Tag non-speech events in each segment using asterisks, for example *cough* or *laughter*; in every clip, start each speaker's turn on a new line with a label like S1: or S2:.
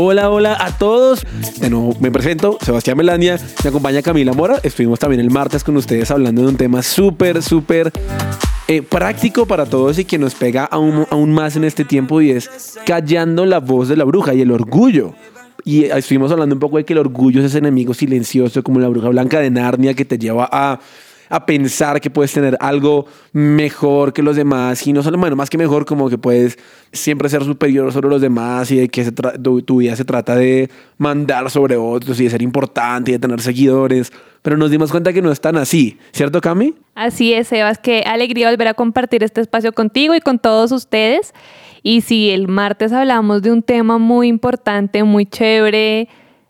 S1: Hola, hola a todos. De me presento, Sebastián Melania, me acompaña Camila Mora. Estuvimos también el martes con ustedes hablando de un tema súper, súper eh, práctico para todos y que nos pega aún, aún más en este tiempo y es callando la voz de la bruja y el orgullo. Y estuvimos hablando un poco de que el orgullo es ese enemigo silencioso como la bruja blanca de Narnia que te lleva a a pensar que puedes tener algo mejor que los demás y no solo, bueno, más que mejor, como que puedes siempre ser superior sobre los demás y de que tu, vida se trata de mandar sobre otros y de ser importante y de tener seguidores. Pero nos dimos cuenta que no es tan así, ¿cierto, Cami?
S2: Así es, Sebas, qué alegría volver a compartir este espacio contigo y con todos ustedes. Y si el martes hablamos de un tema muy importante, muy chévere,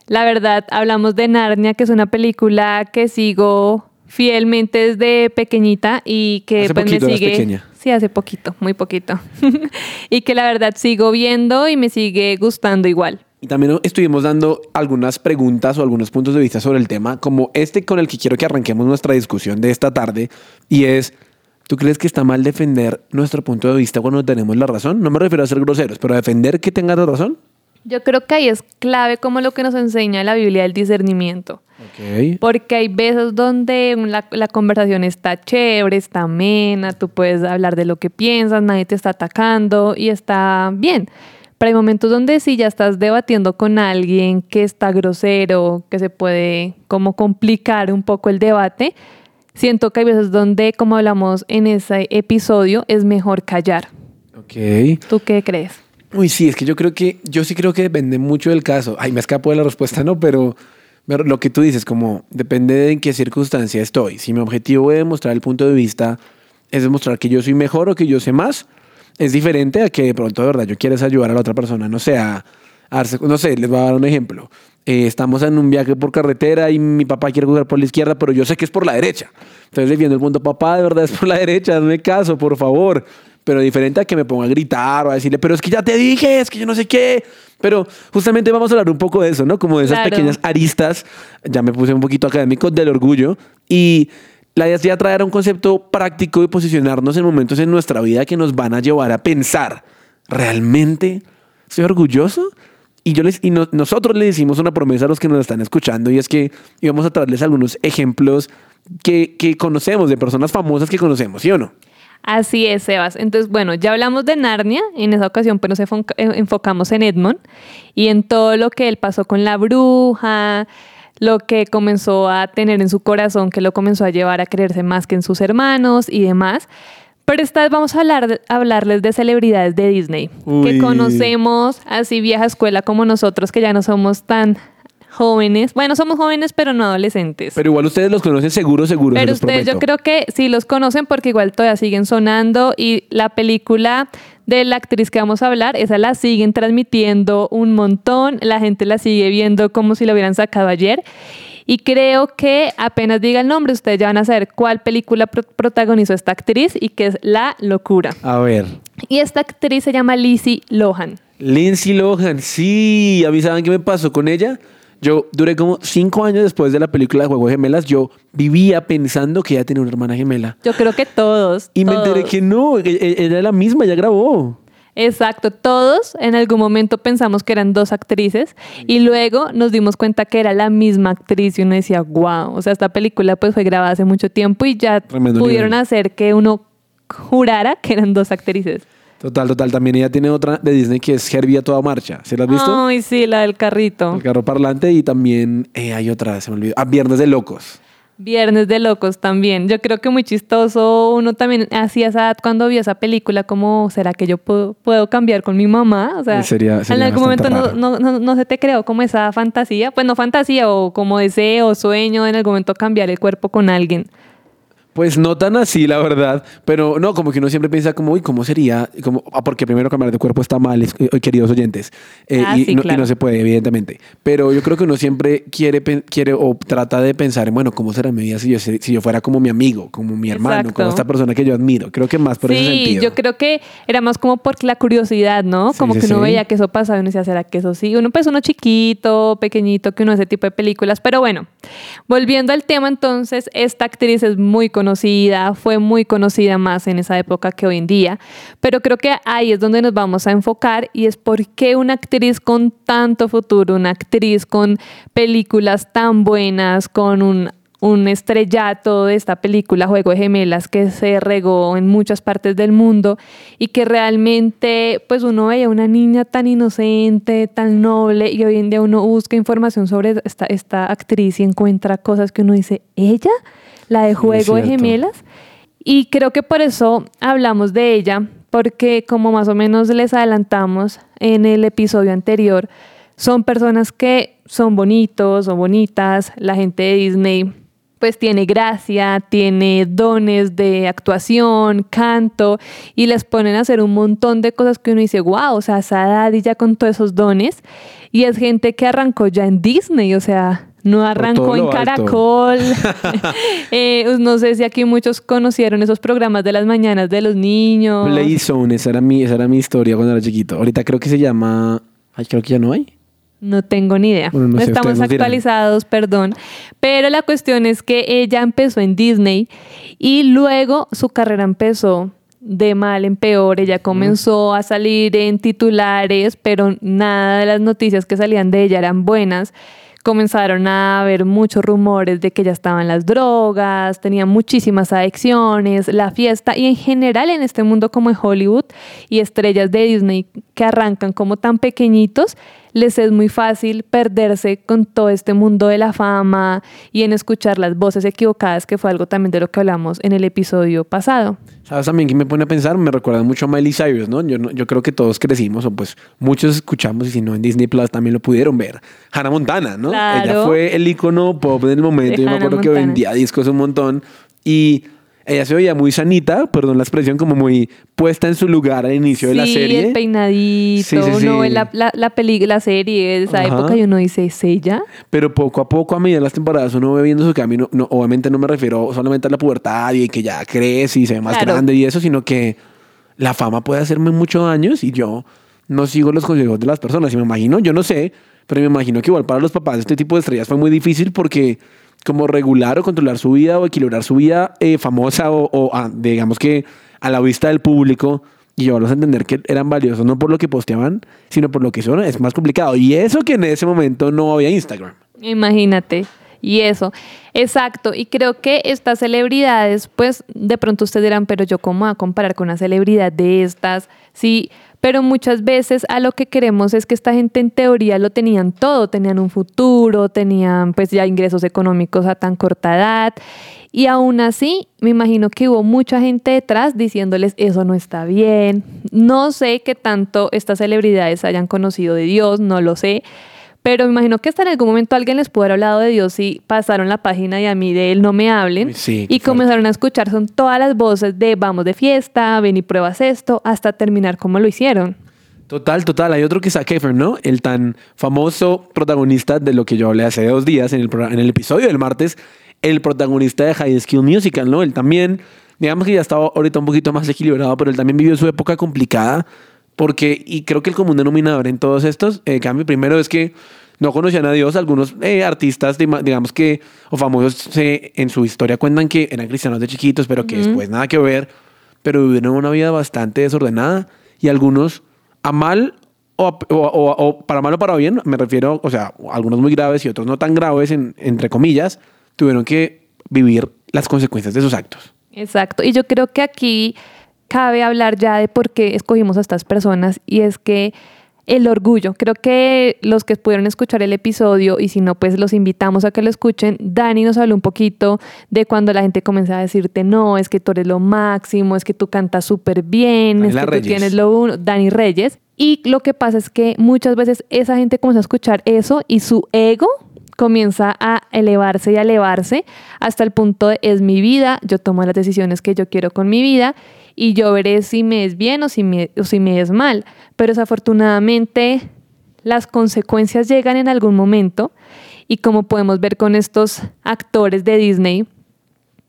S2: la verdad, hablamos de Narnia, que es una película que sigo fielmente desde pequeñita y que
S1: hace
S2: pues
S1: poquito
S2: me sigue.
S1: pequeña.
S2: Sí, hace poquito, muy poquito. *laughs* y que la verdad sigo viendo y me sigue gustando igual.
S1: Y también estuvimos dando algunas preguntas o algunos puntos de vista sobre el tema, como este con el que quiero que arranquemos nuestra discusión de esta tarde, y es, ¿tú crees que está mal defender nuestro punto de vista cuando tenemos la razón? No me refiero a ser groseros, pero a defender que tengas la razón.
S2: Yo creo que ahí es clave como lo que nos enseña la Biblia del discernimiento. Porque hay veces donde la, la conversación está chévere, está amena, tú puedes hablar de lo que piensas, nadie te está atacando y está bien. Pero hay momentos donde sí ya estás debatiendo con alguien que está grosero, que se puede como complicar un poco el debate. Siento que hay veces donde, como hablamos en ese episodio, es mejor callar.
S1: Ok.
S2: ¿Tú qué crees?
S1: Uy, sí, es que yo creo que, yo sí creo que depende mucho del caso. Ay, me escapo de la respuesta, no, pero lo que tú dices, como depende de en qué circunstancia estoy. Si mi objetivo de demostrar el punto de vista es demostrar que yo soy mejor o que yo sé más, es diferente a que de pronto de verdad yo quieres ayudar a la otra persona. No sé, a, no sé, les voy a dar un ejemplo. Eh, estamos en un viaje por carretera y mi papá quiere cruzar por la izquierda, pero yo sé que es por la derecha. Entonces defiendo el punto, papá, de verdad es por la derecha, hazme caso, por favor. Pero diferente a que me ponga a gritar o a decirle, pero es que ya te dije, es que yo no sé qué. Pero justamente vamos a hablar un poco de eso, ¿no? Como de esas
S2: Claro.
S1: pequeñas aristas, ya me puse un poquito académico, del orgullo. Y la idea es ya traer un concepto práctico y posicionarnos en momentos en nuestra vida que nos van a llevar a pensar, ¿realmente soy orgulloso? Y, yo les, y no- nosotros le hicimos una promesa a los que nos están escuchando y es que íbamos a traerles algunos ejemplos que, que conocemos, de personas famosas que conocemos, ¿sí o no?
S2: Así es, Sebas. Entonces, bueno, ya hablamos de Narnia, en esa ocasión pues nos eh, enfocamos en Edmond y en todo lo que él pasó con la bruja, lo que comenzó a tener en su corazón, que lo comenzó a llevar a creerse más que en sus hermanos y demás. Pero esta vez vamos a hablar hablarles de celebridades de Disney,
S1: Uy.
S2: que conocemos así vieja escuela como nosotros, que ya no somos tan jóvenes. Bueno, somos jóvenes, pero no adolescentes.
S1: Pero igual ustedes los conocen seguro, seguro. se
S2: Pero ustedes yo creo que sí los conocen porque igual todavía siguen sonando y la película de la actriz que vamos a hablar, esa la siguen transmitiendo un montón, la gente la sigue viendo como si la hubieran sacado ayer. Y creo que apenas diga el nombre, ustedes ya van a saber cuál película pro- protagonizó esta actriz y que es La Locura.
S1: A ver.
S2: Y esta actriz se llama Lizzie Lohan.
S1: Lindsay Lohan, sí. ¿A mí saben qué me pasó con ella? Yo duré como cinco años después de la película de Juego de Gemelas. Yo vivía pensando que ella tenía una hermana gemela.
S2: Yo creo que todos.
S1: Y me enteré que no, e- e- ella era la misma, ella grabó.
S2: Exacto, todos en algún momento pensamos que eran dos actrices y luego nos dimos cuenta que era la misma actriz y uno decía, wow, o sea, esta película pues fue grabada hace mucho tiempo y ya
S1: Tremendo
S2: pudieron
S1: nivel.
S2: hacer que uno jurara que eran dos actrices.
S1: Total, total. También ella tiene otra de Disney que es Herbie a toda marcha. ¿Se la has visto?
S2: Ay, sí, la del carrito.
S1: El carro parlante y también eh, hay otra, se me olvidó. Ah, Viernes de Locos.
S2: Viernes de locos también. Yo creo que muy chistoso. Uno también hacía esa edad cuando vio esa película, como, ¿será que yo puedo, puedo cambiar con mi mamá? O sea,
S1: sería- sería
S2: en algún momento no, no, no, no se te creó como esa fantasía, pues no fantasía o como deseo, sueño, en algún momento cambiar el cuerpo con alguien.
S1: Pues no tan así, la verdad, pero no, como que uno siempre piensa como, uy, ¿cómo sería? Como, ah, porque primero cambiar de cuerpo está mal, es- eh, queridos oyentes, Eh,
S2: Ah,
S1: y,
S2: sí,
S1: no, y
S2: claro.
S1: no se puede, evidentemente. Pero yo creo que uno siempre quiere, quiere o trata de pensar en, bueno, ¿cómo será mi vida si yo, si yo fuera como mi amigo, como mi hermano,
S2: Exacto.
S1: como esta persona que yo admiro? Creo que más por ese
S2: sí,
S1: sentido.
S2: yo creo que era más como por la curiosidad, ¿no?
S1: Sí,
S2: como
S1: sí,
S2: que uno
S1: sí.
S2: veía que eso pasaba y uno decía, ¿será que eso sí? Uno pues uno chiquito, pequeñito, que uno ese tipo de películas. Pero bueno, volviendo al tema entonces, esta actriz es muy conocida, fue muy conocida más en esa época que hoy en día, pero creo que ahí es donde nos vamos a enfocar y es por qué una actriz con tanto futuro, una actriz con películas tan buenas, con un estrellato de esta película Juego de Gemelas que se regó en muchas partes del mundo y que realmente pues uno veía una niña tan inocente, tan noble y hoy en día uno busca información sobre esta, esta actriz y encuentra cosas que uno dice, ¿ella? La de Juego de. Gemelas. Y creo que por eso hablamos de ella, porque como más o menos les adelantamos en el episodio anterior, son personas que son bonitos o bonitas, la gente de Disney pues tiene gracia, tiene dones de actuación, canto, y les ponen a hacer un montón de cosas que uno dice, wow, o sea, y ya con todos esos dones, y es gente que arrancó ya en Disney, o sea, no arrancó en. Caracol. *laughs* *laughs* Eh, no sé si aquí muchos conocieron esos programas de las mañanas de los niños.
S1: Play Zone, esa era, mi, esa era mi historia cuando era chiquito. Ahorita creo que se llama... Ay, creo que ya no hay.
S2: No tengo ni idea.
S1: Bueno, no
S2: no
S1: sé,
S2: estamos actualizados, perdón. Pero la cuestión es que ella empezó en Disney y luego su carrera empezó de mal en peor. Ella comenzó a salir en titulares, pero nada de las noticias que salían de ella eran buenas. Comenzaron a haber muchos rumores de que ya estaban las drogas, tenía muchísimas adicciones, la fiesta y en general en este mundo como en Hollywood y estrellas de Disney que arrancan como tan pequeñitos, les es muy fácil perderse con todo este mundo de la fama y en escuchar las voces equivocadas, que fue algo también de lo que hablamos en el episodio pasado.
S1: ¿Sabes también que me pone a pensar? Me recuerda mucho a Miley Cyrus, ¿no? Yo, creo que todos crecimos, o pues muchos escuchamos, y si no en Disney Plus también lo pudieron ver. Hannah Montana, ¿no?
S2: Claro.
S1: Ella fue el icono pop del momento.
S2: De
S1: Yo me acuerdo que vendía discos un montón. Y ella se veía muy sanita, perdón la expresión, como muy puesta en su lugar al inicio de la serie.
S2: el peinadito,
S1: Sí, sí,
S2: ve la, la, la, peli- la serie de esa
S1: Ajá.
S2: época y uno dice, ¿es ella?
S1: Pero poco a poco, a medida de las temporadas, uno ve viendo su camino. No, obviamente no me refiero solamente a la pubertad y que ya crece y se ve más
S2: Claro.
S1: grande y eso, sino que la fama puede hacerme muchos daños y yo no sigo los consejos de las personas. Y me imagino, yo no sé, pero me imagino que igual para los papás este tipo de estrellas fue muy difícil porque como regular o controlar su vida o equilibrar su vida eh, famosa o, ah, digamos que a la vista del público y llevarlos a entender que eran valiosos no por lo que posteaban, sino por lo que son, es más complicado. Y eso que en ese momento no había Instagram.
S2: Imagínate. Y eso, exacto. Y creo que estas celebridades, pues de pronto ustedes dirán, pero yo cómo voy a comparar con una celebridad de estas, sí, pero muchas veces a lo que queremos es que esta gente en teoría lo tenían todo, tenían un futuro, tenían pues ya ingresos económicos a tan corta edad. Y aún así, me imagino que hubo mucha gente detrás diciéndoles eso no está bien. No sé qué tanto estas celebridades hayan conocido de Dios, no lo sé. Pero me imagino que hasta en algún momento alguien les pudo haber hablado de Dios y pasaron la página y a mí de él no me hablen.
S1: Sí,
S2: y comenzaron a escuchar, son todas las voces de vamos de fiesta, ven y pruebas esto, hasta terminar como lo hicieron.
S1: Total, total. Hay otro que es Zac Efron, ¿no? El tan famoso protagonista de lo que yo hablé hace dos días en el, en el episodio del martes, el protagonista de High School Musical, ¿no? Él también, digamos que ya estaba ahorita un poquito más equilibrado, pero él también vivió su época complicada porque, y creo que el común denominador en todos estos eh, cambios, primero es que no conocían a Dios. Algunos eh, artistas, digamos que, o famosos, en su historia cuentan que eran cristianos de chiquitos, pero que después nada que ver, pero vivieron una vida bastante desordenada y algunos a mal o, o- o- o para mal o para bien, me refiero, o sea, algunos muy graves y otros no tan graves, en- entre comillas, tuvieron que vivir las consecuencias de sus actos.
S2: Exacto. Y yo creo que aquí cabe hablar ya de por qué escogimos a estas personas y es que el orgullo. Creo que los que pudieron escuchar el episodio y si no, pues los invitamos a que lo escuchen. Dani nos habló un poquito de cuando la gente comienza a decirte, no, es que tú eres lo máximo, es que tú cantas súper bien, es que tú tienes lo uno, Dani Reyes. Y lo que pasa es que muchas veces esa gente comienza a escuchar eso y su ego comienza a elevarse y a elevarse hasta el punto de es mi vida, yo tomo las decisiones que yo quiero con mi vida y yo veré si me es bien o si me, o si me es mal. Pero desafortunadamente las consecuencias llegan en algún momento y como podemos ver con estos actores de Disney,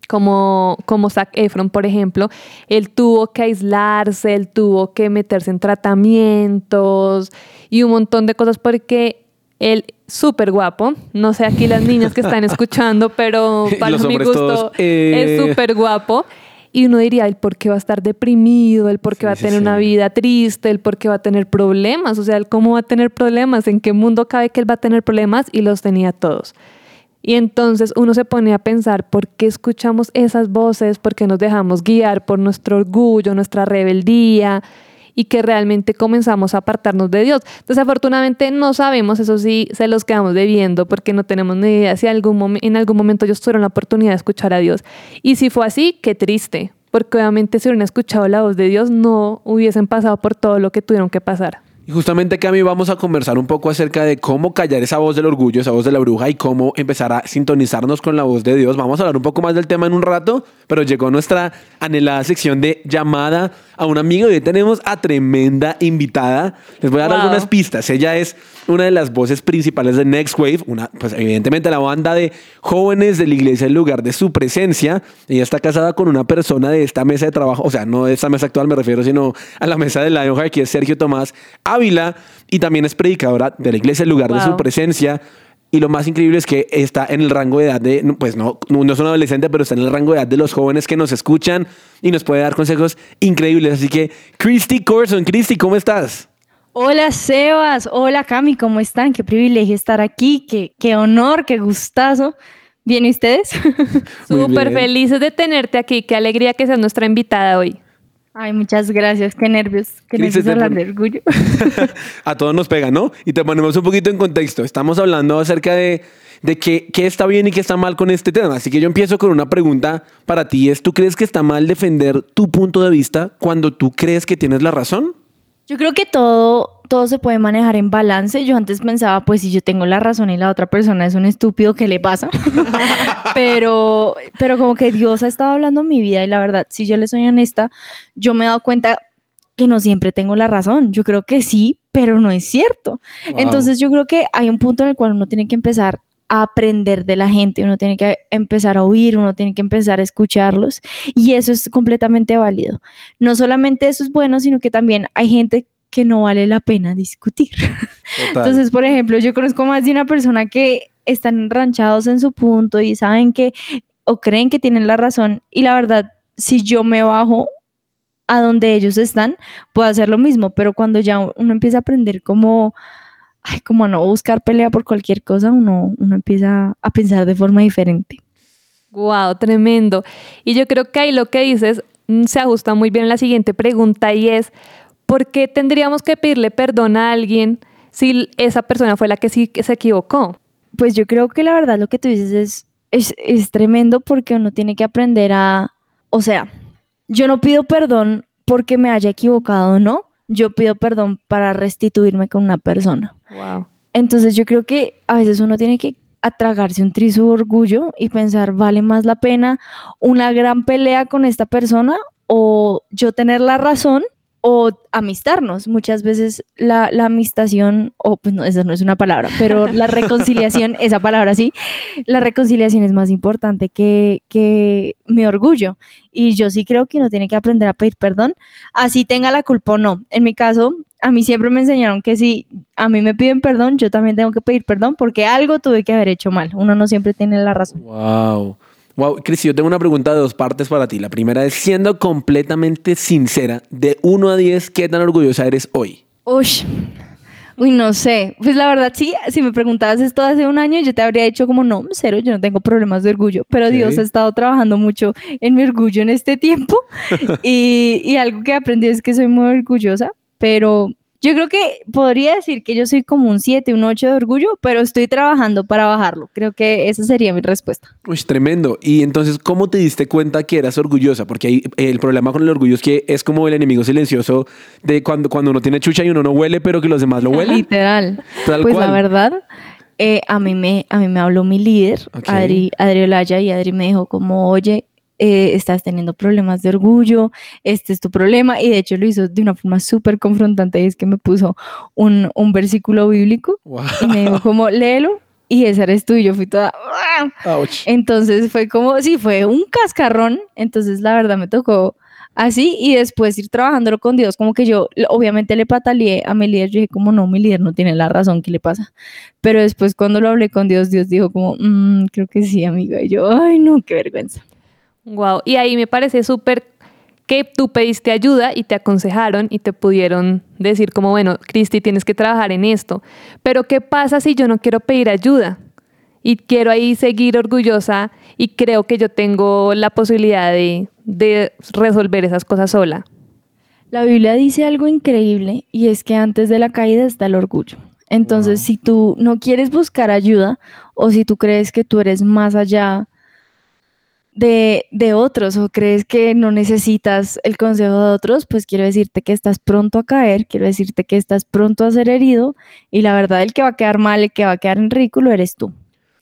S2: como, como Zac Efron, por ejemplo, él tuvo que aislarse, él tuvo que meterse en tratamientos y un montón de cosas porque él súper guapo. No sé aquí las niñas que están escuchando, pero *laughs* para mi gusto
S1: eh.
S2: es súper guapo. Y uno diría, el por qué va a estar deprimido, el por qué va a tener una vida triste, el por qué va a tener problemas, o sea, el cómo va a tener problemas, en qué mundo cabe que él va a tener problemas y los tenía todos. Y entonces uno se pone a pensar, ¿por qué escuchamos esas voces? ¿Por qué nos dejamos guiar por nuestro orgullo, nuestra rebeldía? Y que realmente comenzamos a apartarnos de Dios. Desafortunadamente no sabemos, eso sí, se los quedamos debiendo porque no tenemos ni idea si algún en algún momento ellos tuvieron la oportunidad de escuchar a Dios. Y si fue así, qué triste, porque obviamente si hubieran escuchado la voz de Dios no hubiesen pasado por todo lo que tuvieron que pasar.
S1: Y justamente, Cami, vamos a conversar un poco acerca de cómo callar esa voz del orgullo, esa voz de la bruja y cómo empezar a sintonizarnos con la voz de Dios. Vamos a hablar un poco más del tema en un rato, pero llegó nuestra anhelada sección de llamada a un amigo y hoy tenemos a tremenda invitada. Les voy a dar
S2: Wow.
S1: algunas pistas. Ella es una de las voces principales de Next Wave, una, pues evidentemente la banda de jóvenes de la iglesia en lugar de su presencia. Ella está casada con una persona de esta mesa de trabajo, o sea, no de esta mesa actual me refiero, sino a la mesa de Lionheart, que es Sergio Tomás Ávila, y también es predicadora de la iglesia en lugar de su presencia. Y lo más increíble es que está en el rango de edad de, pues no, no es un adolescente, pero está en el rango de edad de los jóvenes que nos escuchan y nos puede dar consejos increíbles. Así que, Christy Corson, Christy, ¿cómo estás?
S3: Hola Sebas, hola Cami, ¿cómo están? Qué privilegio estar aquí, qué, qué honor, qué gustazo. ¿Bien y ustedes? *laughs*
S2: Súper felices de tenerte aquí, qué alegría que seas nuestra invitada hoy.
S3: Ay, muchas gracias, qué nervios, qué nervios hablar de orgullo. *laughs*
S1: a todos nos pega, ¿no? Y te ponemos un poquito en contexto. Estamos hablando acerca de, de qué, qué está bien y qué está mal con este tema. Así que yo empiezo con una pregunta para ti. Es, ¿tú crees que está mal defender tu punto de vista cuando tú crees que tienes la razón?
S3: Yo creo que todo, todo se puede manejar en balance. Yo antes pensaba, pues si yo tengo la razón y la otra persona es un estúpido, ¿qué le pasa? *laughs* pero, pero como que Dios ha estado hablando en mi vida y la verdad, si yo le soy honesta, yo me he dado cuenta que no siempre tengo la razón. Yo creo que sí, pero no es cierto.
S1: Wow.
S3: Entonces yo creo que hay un punto en el cual uno tiene que empezar a aprender de la gente, uno tiene que empezar a oír, uno tiene que empezar a escucharlos y eso es completamente válido. No solamente eso es bueno, sino que también hay gente que no vale la pena discutir. *laughs*
S1: Total.
S3: Entonces, por ejemplo, yo conozco más de una persona que están enranchados en su punto y saben que o creen que tienen la razón y la verdad, si yo me bajo a donde ellos están, puedo hacer lo mismo, pero cuando ya uno empieza a aprender como, ay, como a no buscar pelea por cualquier cosa, uno, uno empieza a pensar de forma diferente.
S2: Wow, tremendo. Y yo creo que ahí lo que dices mm, se ajusta muy bien a la siguiente pregunta y es, ¿por qué tendríamos que pedirle perdón a alguien si esa persona fue la que sí se equivocó?
S3: Pues yo creo que la verdad lo que tú dices es, es, es tremendo porque uno tiene que aprender a, o sea, yo no pido perdón porque me haya equivocado, ¿no? Yo pido perdón para restituirme con una persona.
S2: Wow.
S3: Entonces yo creo que a veces uno tiene que atragarse un trizo de orgullo y pensar, ¿vale más la pena una gran pelea con esta persona o yo tener la razón o amistarnos? Muchas veces la, la amistación, o pues no, esa no es una palabra, pero la reconciliación, *laughs* esa palabra sí, la reconciliación es más importante que, que mi orgullo. Y yo sí creo que uno tiene que aprender a pedir perdón, así tenga la culpa o no. En mi caso, a mí siempre me enseñaron que si a mí me piden perdón, yo también tengo que pedir perdón porque algo tuve que haber hecho mal. Uno no siempre tiene la razón.
S1: Wow. Wow, Cris, yo tengo una pregunta de dos partes para ti. La primera es, siendo completamente sincera, de 1 a 10, ¿qué tan orgullosa eres hoy?
S3: Uy, uy, no sé. Pues la verdad, sí, si me preguntabas esto hace un año, yo te habría dicho como, no, cero, yo no tengo problemas de orgullo. Pero. Dios ha estado trabajando mucho en mi orgullo en este tiempo. *laughs* y, y algo que aprendí es que soy muy orgullosa, pero yo creo que podría decir que yo soy como un 7, un 8 de orgullo, pero estoy trabajando para bajarlo. Creo que esa sería mi respuesta.
S1: Uy, tremendo. Y entonces, ¿cómo te diste cuenta que eras orgullosa? Porque ahí, el problema con el orgullo es que es como el enemigo silencioso de cuando, cuando uno tiene chucha y uno no huele, pero que los demás lo *laughs* huelen.
S3: Literal.
S1: Tal
S3: pues
S1: cual.
S3: la verdad, eh, a, mí me, a mí me habló mi líder,
S1: Ok.
S3: Adri, Adri Olaya, y Adri me dijo como, oye, eh, estás teniendo problemas de orgullo, este es tu problema, y de hecho lo hizo de una forma súper confrontante, y es que me puso un, un versículo bíblico
S1: Wow.
S3: y me dijo como, léelo, y ese eres tú, y yo fui toda...
S1: Ouch.
S3: Entonces fue como, sí, fue un cascarrón, entonces la verdad me tocó así y después ir trabajándolo con Dios, como que yo obviamente le pataleé a mi líder, yo dije como no, mi líder no tiene la razón, ¿qué le pasa? Pero después cuando lo hablé con Dios, Dios dijo como, "Mm, creo que sí, amiga, y yo, ay no, qué vergüenza.
S2: Wow. Y ahí me parece súper que tú pediste ayuda y te aconsejaron y te pudieron decir como, bueno, Cristi, tienes que trabajar en esto. Pero ¿qué pasa si yo no quiero pedir ayuda? Y quiero ahí seguir orgullosa y creo que yo tengo la posibilidad de, de resolver esas cosas sola.
S3: La Biblia dice algo increíble y es que antes de la caída está el orgullo. Entonces,
S1: Wow.
S3: si tú no quieres buscar ayuda o si tú crees que tú eres más allá de, de otros o crees que no necesitas el consejo de otros, pues quiero decirte que estás pronto a caer, quiero decirte que estás pronto a ser herido y la verdad el que va a quedar mal, el que va a quedar en ridículo eres tú.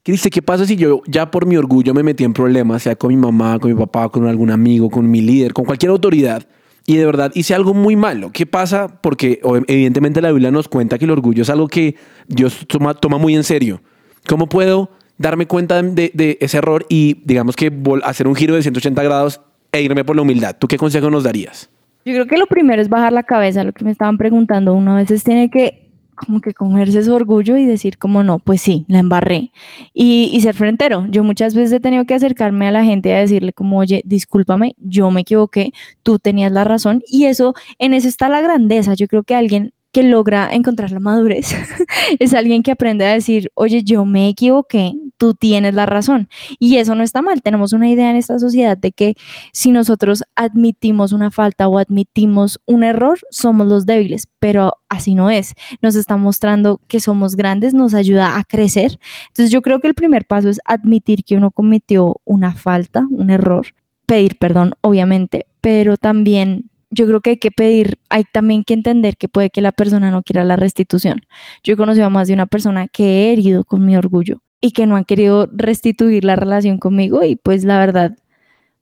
S1: Cristi, ¿qué pasa si yo ya por mi orgullo me metí en problemas, sea con mi mamá, con mi papá, con algún amigo, con mi líder, con cualquier autoridad, y de verdad hice algo muy malo? ¿Qué pasa? Porque evidentemente la Biblia nos cuenta que el orgullo es algo que Dios toma, toma muy en serio. ¿Cómo puedo darme cuenta de, de ese error y, digamos que, hacer un giro de 180 grados e irme por la humildad? ¿Tú qué consejo nos darías?
S3: Yo creo que lo primero es bajar la cabeza, lo que me estaban preguntando. Uno a veces tiene que como que comerse su orgullo y decir como no, pues sí, la embarré. Y, y ser frentero. Yo muchas veces he tenido que acercarme a la gente a decirle como, oye, discúlpame, yo me equivoqué, tú tenías la razón. Y eso, en eso está la grandeza. Yo creo que alguien que logra encontrar la madurez *laughs* es alguien que aprende a decir, oye, yo me equivoqué, tú tienes la razón. Y eso no está mal. Tenemos una idea en esta sociedad de que si nosotros admitimos una falta o admitimos un error, somos los débiles, pero así no es. Nos está mostrando que somos grandes, nos ayuda a crecer. Entonces yo creo que el primer paso es admitir que uno cometió una falta, un error, pedir perdón, obviamente, pero también yo creo que hay que pedir, hay también que entender que puede que la persona no quiera la restitución. Yo he conocido a más de una persona que he herido con mi orgullo y que no han querido restituir la relación conmigo y pues la verdad,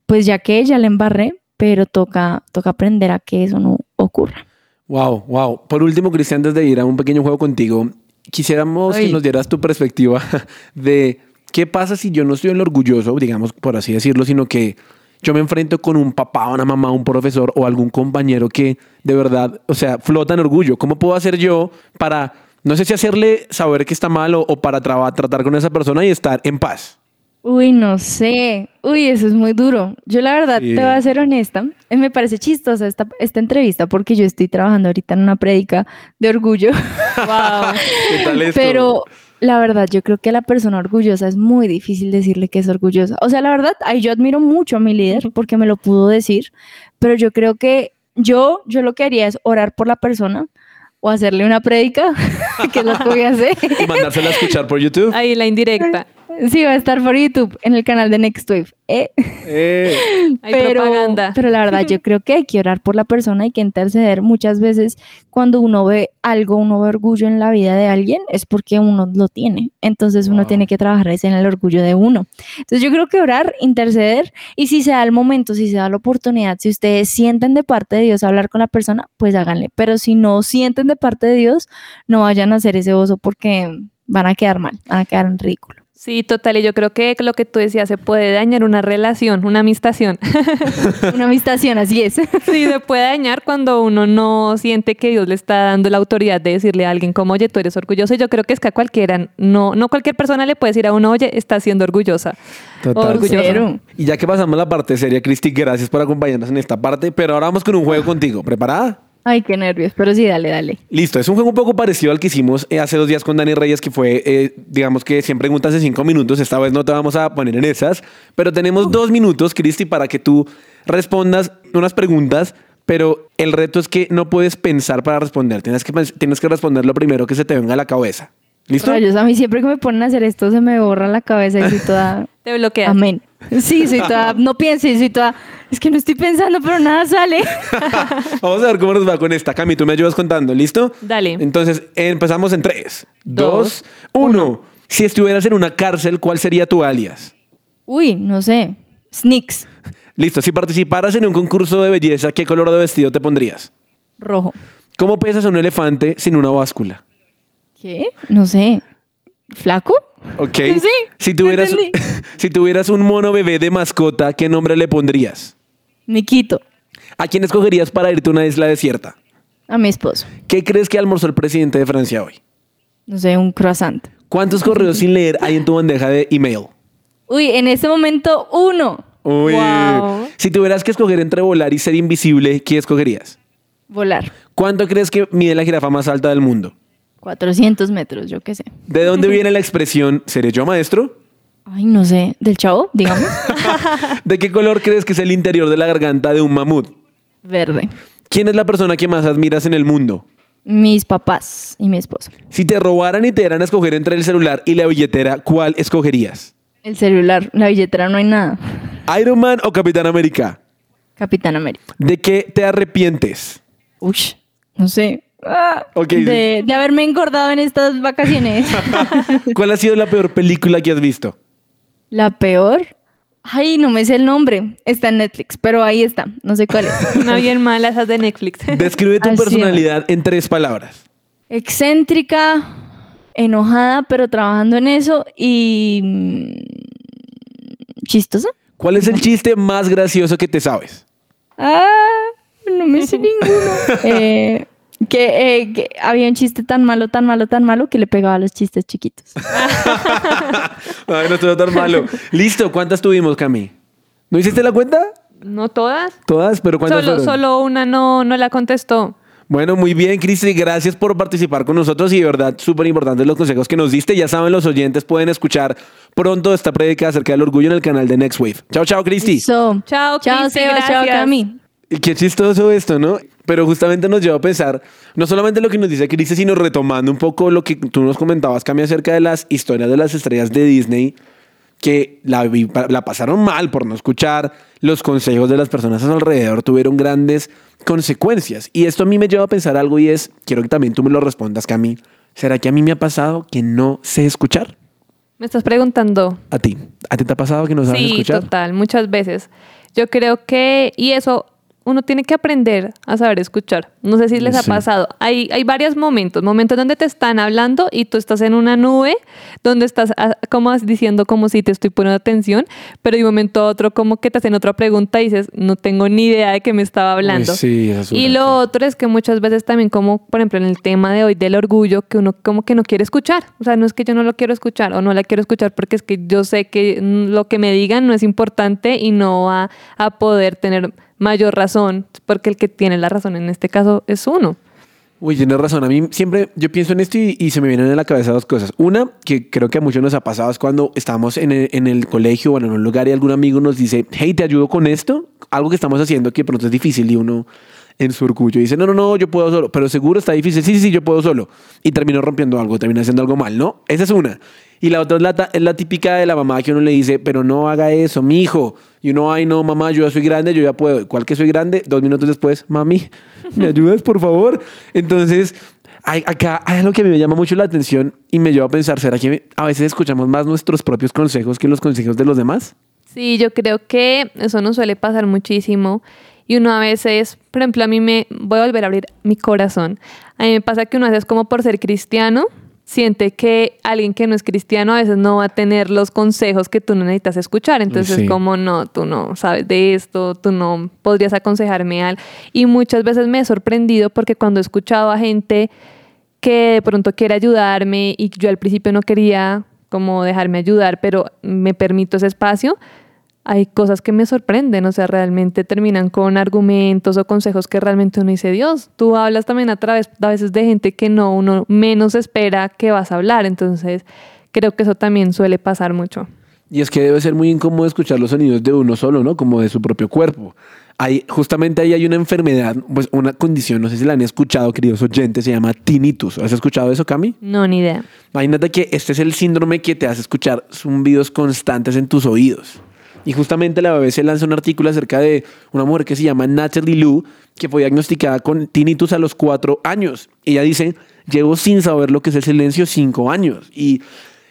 S3: pues ya que ella la embarré, pero toca, toca aprender a que eso no ocurra.
S1: Wow, wow. Por último, Cristian, antes de ir a un pequeño juego contigo, quisiéramos que nos dieras tu perspectiva *laughs* de qué pasa si yo no estoy en lo orgulloso, digamos, por así decirlo, sino que yo me enfrento con un papá, una mamá, un profesor o algún compañero que de verdad, o sea, flota en orgullo. ¿Cómo puedo hacer yo para, no sé si hacerle saber que está mal o, o para traba- tratar con esa persona y estar en paz?
S3: Uy, no sé. Uy, eso es muy duro. Yo la verdad
S1: Sí.
S3: te voy a ser honesta. eh, Me parece chistosa esta, esta entrevista porque yo estoy trabajando ahorita en una prédica de orgullo. *laughs*
S2: Wow.
S1: ¿Qué tal esto?
S3: Pero la verdad, yo creo que a la persona orgullosa es muy difícil decirle que es orgullosa. O sea, la verdad, ahí yo admiro mucho a mi líder porque me lo pudo decir, pero yo creo que yo, yo lo que haría es orar por la persona o hacerle una prédica, *laughs* que es lo que voy a hacer.
S1: Y mandársela a escuchar por YouTube.
S2: Ahí la indirecta.
S3: Sí, va a estar por YouTube en el canal de Next Wave. Eh,
S1: Eh, *laughs*
S2: Hay
S3: pero,
S2: propaganda.
S3: pero la verdad, yo creo que hay que orar por la persona, hay que interceder. Muchas veces, cuando uno ve algo, uno ve orgullo en la vida de alguien, es porque uno lo tiene. Entonces, uno
S1: Wow.
S3: tiene que trabajar en el orgullo de uno. Entonces, yo creo que orar, interceder, y si se da el momento, si se da la oportunidad, si ustedes sienten de parte de Dios hablar con la persona, pues háganle. Pero si no sienten de parte de Dios, no vayan a hacer ese oso porque van a quedar mal, van a quedar en ridículo.
S2: Sí, total. Y yo creo que lo que tú decías se puede dañar una relación, una amistación. *laughs*
S3: Una amistación, así es. *laughs*
S2: Sí, se puede dañar cuando uno no siente que Dios le está dando la autoridad de decirle a alguien como, oye, tú eres orgulloso. Y yo creo que es que a cualquiera, no, no cualquier persona le puede decir a uno, oye, estás siendo orgullosa.
S1: Total.
S2: Orgulloso.
S3: Cero.
S1: Y ya que pasamos la parte seria, Cristi, gracias por acompañarnos en esta parte, pero ahora vamos con un juego contigo. ¿Preparada?
S3: Ay, qué nervios, pero sí, dale, dale.
S1: Listo, es un juego un poco parecido al que hicimos eh, hace dos días con Dani Reyes, que fue, eh, digamos que 100 preguntas en 5 minutos. Esta vez no te vamos a poner en esas, pero tenemos dos minutos, Cristi, para que tú respondas unas preguntas, pero el reto es que no puedes pensar para responder. Tienes que, tienes que responder lo primero que se te venga a la cabeza. ¿Listo?
S3: Rayos, a mí siempre que me ponen a hacer esto se me borra la cabeza y soy toda... *laughs*
S2: Te bloqueas.
S3: Amén. Sí, soy toda... No pienses, soy toda... Es que no estoy pensando, pero nada sale. *laughs*
S1: Vamos a ver cómo nos va con esta. Cami, tú me ayudas contando, ¿listo?
S2: Dale.
S1: Entonces, empezamos en 3, 2,
S2: Dos,
S1: 1. Si estuvieras en una cárcel, ¿cuál sería tu alias?
S3: Uy, no sé. Sneaks.
S1: Listo, si participaras en un concurso de belleza, ¿qué color de vestido te pondrías?
S3: Rojo.
S1: ¿Cómo pesas a un elefante sin una báscula?
S3: ¿Qué? No sé. ¿Flaco?
S1: Ok. *laughs*
S3: Sí,
S1: si, tuvieras, *laughs* si tuvieras un mono bebé de mascota, ¿qué nombre le pondrías?
S3: Niquito.
S1: ¿A quién escogerías para irte a una isla desierta?
S3: A mi esposo.
S1: ¿Qué crees que almorzó el presidente de Francia hoy?
S3: No sé, un croissant.
S1: ¿Cuántos correos sin leer hay en tu bandeja de email?
S3: Uy, en este momento, uno.
S1: Uy.
S2: Wow.
S1: Si tuvieras que escoger entre volar y ser invisible, ¿qué escogerías?
S3: Volar.
S1: ¿Cuánto crees que mide la jirafa más alta del mundo?
S3: 400 metros, yo qué sé.
S1: ¿De dónde viene la expresión ¿seré yo maestro?
S3: Ay, no sé. ¿Del chavo? Digamos. *laughs*
S1: ¿De qué color crees que es el interior de la garganta de un mamut?
S3: Verde.
S1: ¿Quién es la persona que más admiras en el mundo?
S3: Mis papás y mi esposo.
S1: Si te robaran y te dieran a escoger entre el celular y la billetera, ¿cuál escogerías?
S3: El celular. La billetera no hay nada.
S1: ¿Iron Man o Capitán América?
S3: Capitán América.
S1: ¿De qué te arrepientes?
S3: Ush. No sé. Ah, de, de haberme engordado en estas vacaciones. *laughs*
S1: ¿Cuál ha sido la peor película que has visto?
S3: La peor. Ay, no me sé el nombre. Está en Netflix, pero ahí está. No sé cuál es. *laughs*
S2: Una bien mala esas de Netflix. *laughs*
S1: Describe tu personalidad en tres palabras.
S3: Excéntrica, enojada, pero trabajando en eso y mm, chistosa.
S1: ¿Cuál es el chiste más gracioso que te sabes?
S3: Ah, no me sé ninguno. Eh, que, eh, que había un chiste tan malo, tan malo, tan malo que le pegaba a los chistes chiquitos. *laughs*
S1: Ay, no estuvo tan malo. Listo, ¿cuántas tuvimos, Cami? ¿No hiciste la cuenta?
S2: No todas.
S1: Todas, pero ¿cuántas
S2: Solo,
S1: fueron?
S2: solo una no, no la contestó.
S1: Bueno, muy bien, Cristi. Gracias por participar con nosotros y de verdad, súper importantes los consejos que nos diste. Ya saben, los oyentes pueden escuchar pronto esta prédica acerca del orgullo en el canal de Next Wave. Chao, chao, Cristi.
S3: So,
S2: Chao,
S3: chao,
S2: Cristi,
S3: Seba, chao,
S2: gracias.
S3: Cami.
S1: Y qué chistoso esto, ¿no? Pero justamente nos lleva a pensar, no solamente lo que nos dice Cristi, sino retomando un poco lo que tú nos comentabas, Cami, acerca de las historias de las estrellas de Disney, que la, la pasaron mal por no escuchar los consejos de las personas a su alrededor, tuvieron grandes consecuencias. Y esto a mí me lleva a pensar algo y es, quiero que también tú me lo respondas, Cami, ¿será que a mí me ha pasado que no sé escuchar?
S2: Me estás preguntando.
S1: A ti, ¿a ti te ha pasado que no sabes
S2: Sí,
S1: escuchar?
S2: total, muchas veces. Yo creo que, y eso, uno tiene que aprender a saber escuchar. No sé si les ha
S1: Sí.
S2: pasado. Hay, hay varios momentos, momentos donde te están hablando y tú estás en una nube, donde estás ah, como diciendo como si te estoy poniendo atención, pero de un momento a otro como que te hacen otra pregunta y dices, no tengo ni idea de qué me estaba hablando.
S1: Uy, sí, esa es
S2: y lo otro es que muchas veces también como, por ejemplo, en el tema de hoy del orgullo, que uno como que no quiere escuchar. O sea, no es que yo no lo quiero escuchar o no la quiero escuchar porque es que yo sé que mm, lo que me digan no es importante y no va a poder tener mayor razón, porque el que tiene la razón en este caso es uno.
S1: Uy, tienes razón. A mí siempre yo pienso en esto y, se me vienen a la cabeza dos cosas. Una, que creo que a muchos nos ha pasado, es cuando estamos en el, en el colegio o en un lugar y algún amigo nos dice, hey, ¿te ayudo con esto? Algo que estamos haciendo que pronto es difícil y uno en su orgullo dice, no, no, no, yo puedo solo, pero seguro está difícil. Sí, sí, sí, yo puedo solo. Y terminó rompiendo algo, termina haciendo algo mal, ¿no? Esa es una. Y la otra es la, es la típica de la mamá que uno le dice, pero no haga eso, mi hijo. Y uno, ay, no, mamá, yo ya soy grande, yo ya puedo. ¿Cuál que soy grande? Dos minutos después, mami, ¿me *laughs* ayudas, por favor? Entonces, hay, acá hay algo que a mí me llama mucho la atención y me lleva a pensar, ¿será que a veces escuchamos más nuestros propios consejos que los consejos de los demás?
S2: Sí, yo creo que eso nos suele pasar muchísimo. Y uno a veces, por ejemplo, a mí me voy a volver a abrir mi corazón. A mí me pasa que uno a veces como por ser cristiano, siente que alguien que no es cristiano a veces no va a tener los consejos que tú no necesitas escuchar. Entonces,
S1: Sí.
S2: como no, tú no sabes de esto, tú no podrías aconsejarme algo. Y muchas veces me he sorprendido porque cuando he escuchado a gente que de pronto quiere ayudarme y yo al principio no quería como dejarme ayudar, pero me permito ese espacio, hay cosas que me sorprenden, o sea, realmente terminan con argumentos o consejos que realmente uno dice, Dios, tú hablas también a través a veces de gente que no, uno menos espera que vas a hablar, entonces creo que eso también suele pasar mucho.
S1: Y es que debe ser muy incómodo escuchar los sonidos de uno solo, ¿no? Como de su propio cuerpo. Hay, justamente ahí hay una enfermedad, pues una condición, no sé si la han escuchado, queridos oyentes, se llama tinnitus. ¿Has escuchado eso, Cami?
S2: No, ni idea.
S1: Imagínate que este es el síndrome que te hace escuchar zumbidos constantes en tus oídos. Y justamente la BBC lanzó un artículo acerca de una mujer que se llama Natalie Lou, que fue diagnosticada con tinnitus a los cuatro años. Ella dice, llevo sin saber lo que es el silencio cinco años. Y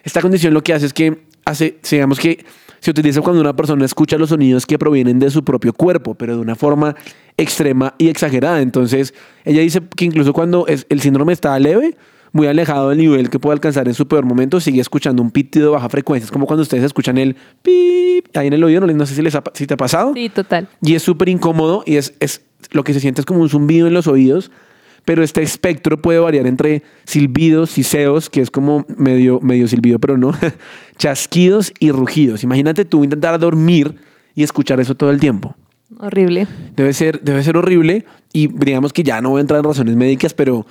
S1: Esta condición lo que hace es que hace, digamos que se utiliza cuando una persona escucha los sonidos que provienen de su propio cuerpo, pero de una forma extrema y exagerada. Entonces, ella dice que incluso cuando el síndrome está leve, muy alejado del nivel que puede alcanzar en su peor momento, sigue escuchando un pitido de baja frecuencia. Es como cuando ustedes escuchan el pip ahí en el oído, no, no sé si, les ha, si te ha pasado.
S2: Sí, total.
S1: Y es súper incómodo y es, es lo que se siente es como un zumbido en los oídos, pero este espectro puede variar entre silbidos, siseos, que es como medio, medio silbido, pero no, *laughs* chasquidos y rugidos. Imagínate tú intentar dormir y escuchar eso todo el tiempo.
S2: Horrible.
S1: Debe ser, debe ser horrible y digamos que ya no voy a entrar en razones médicas, pero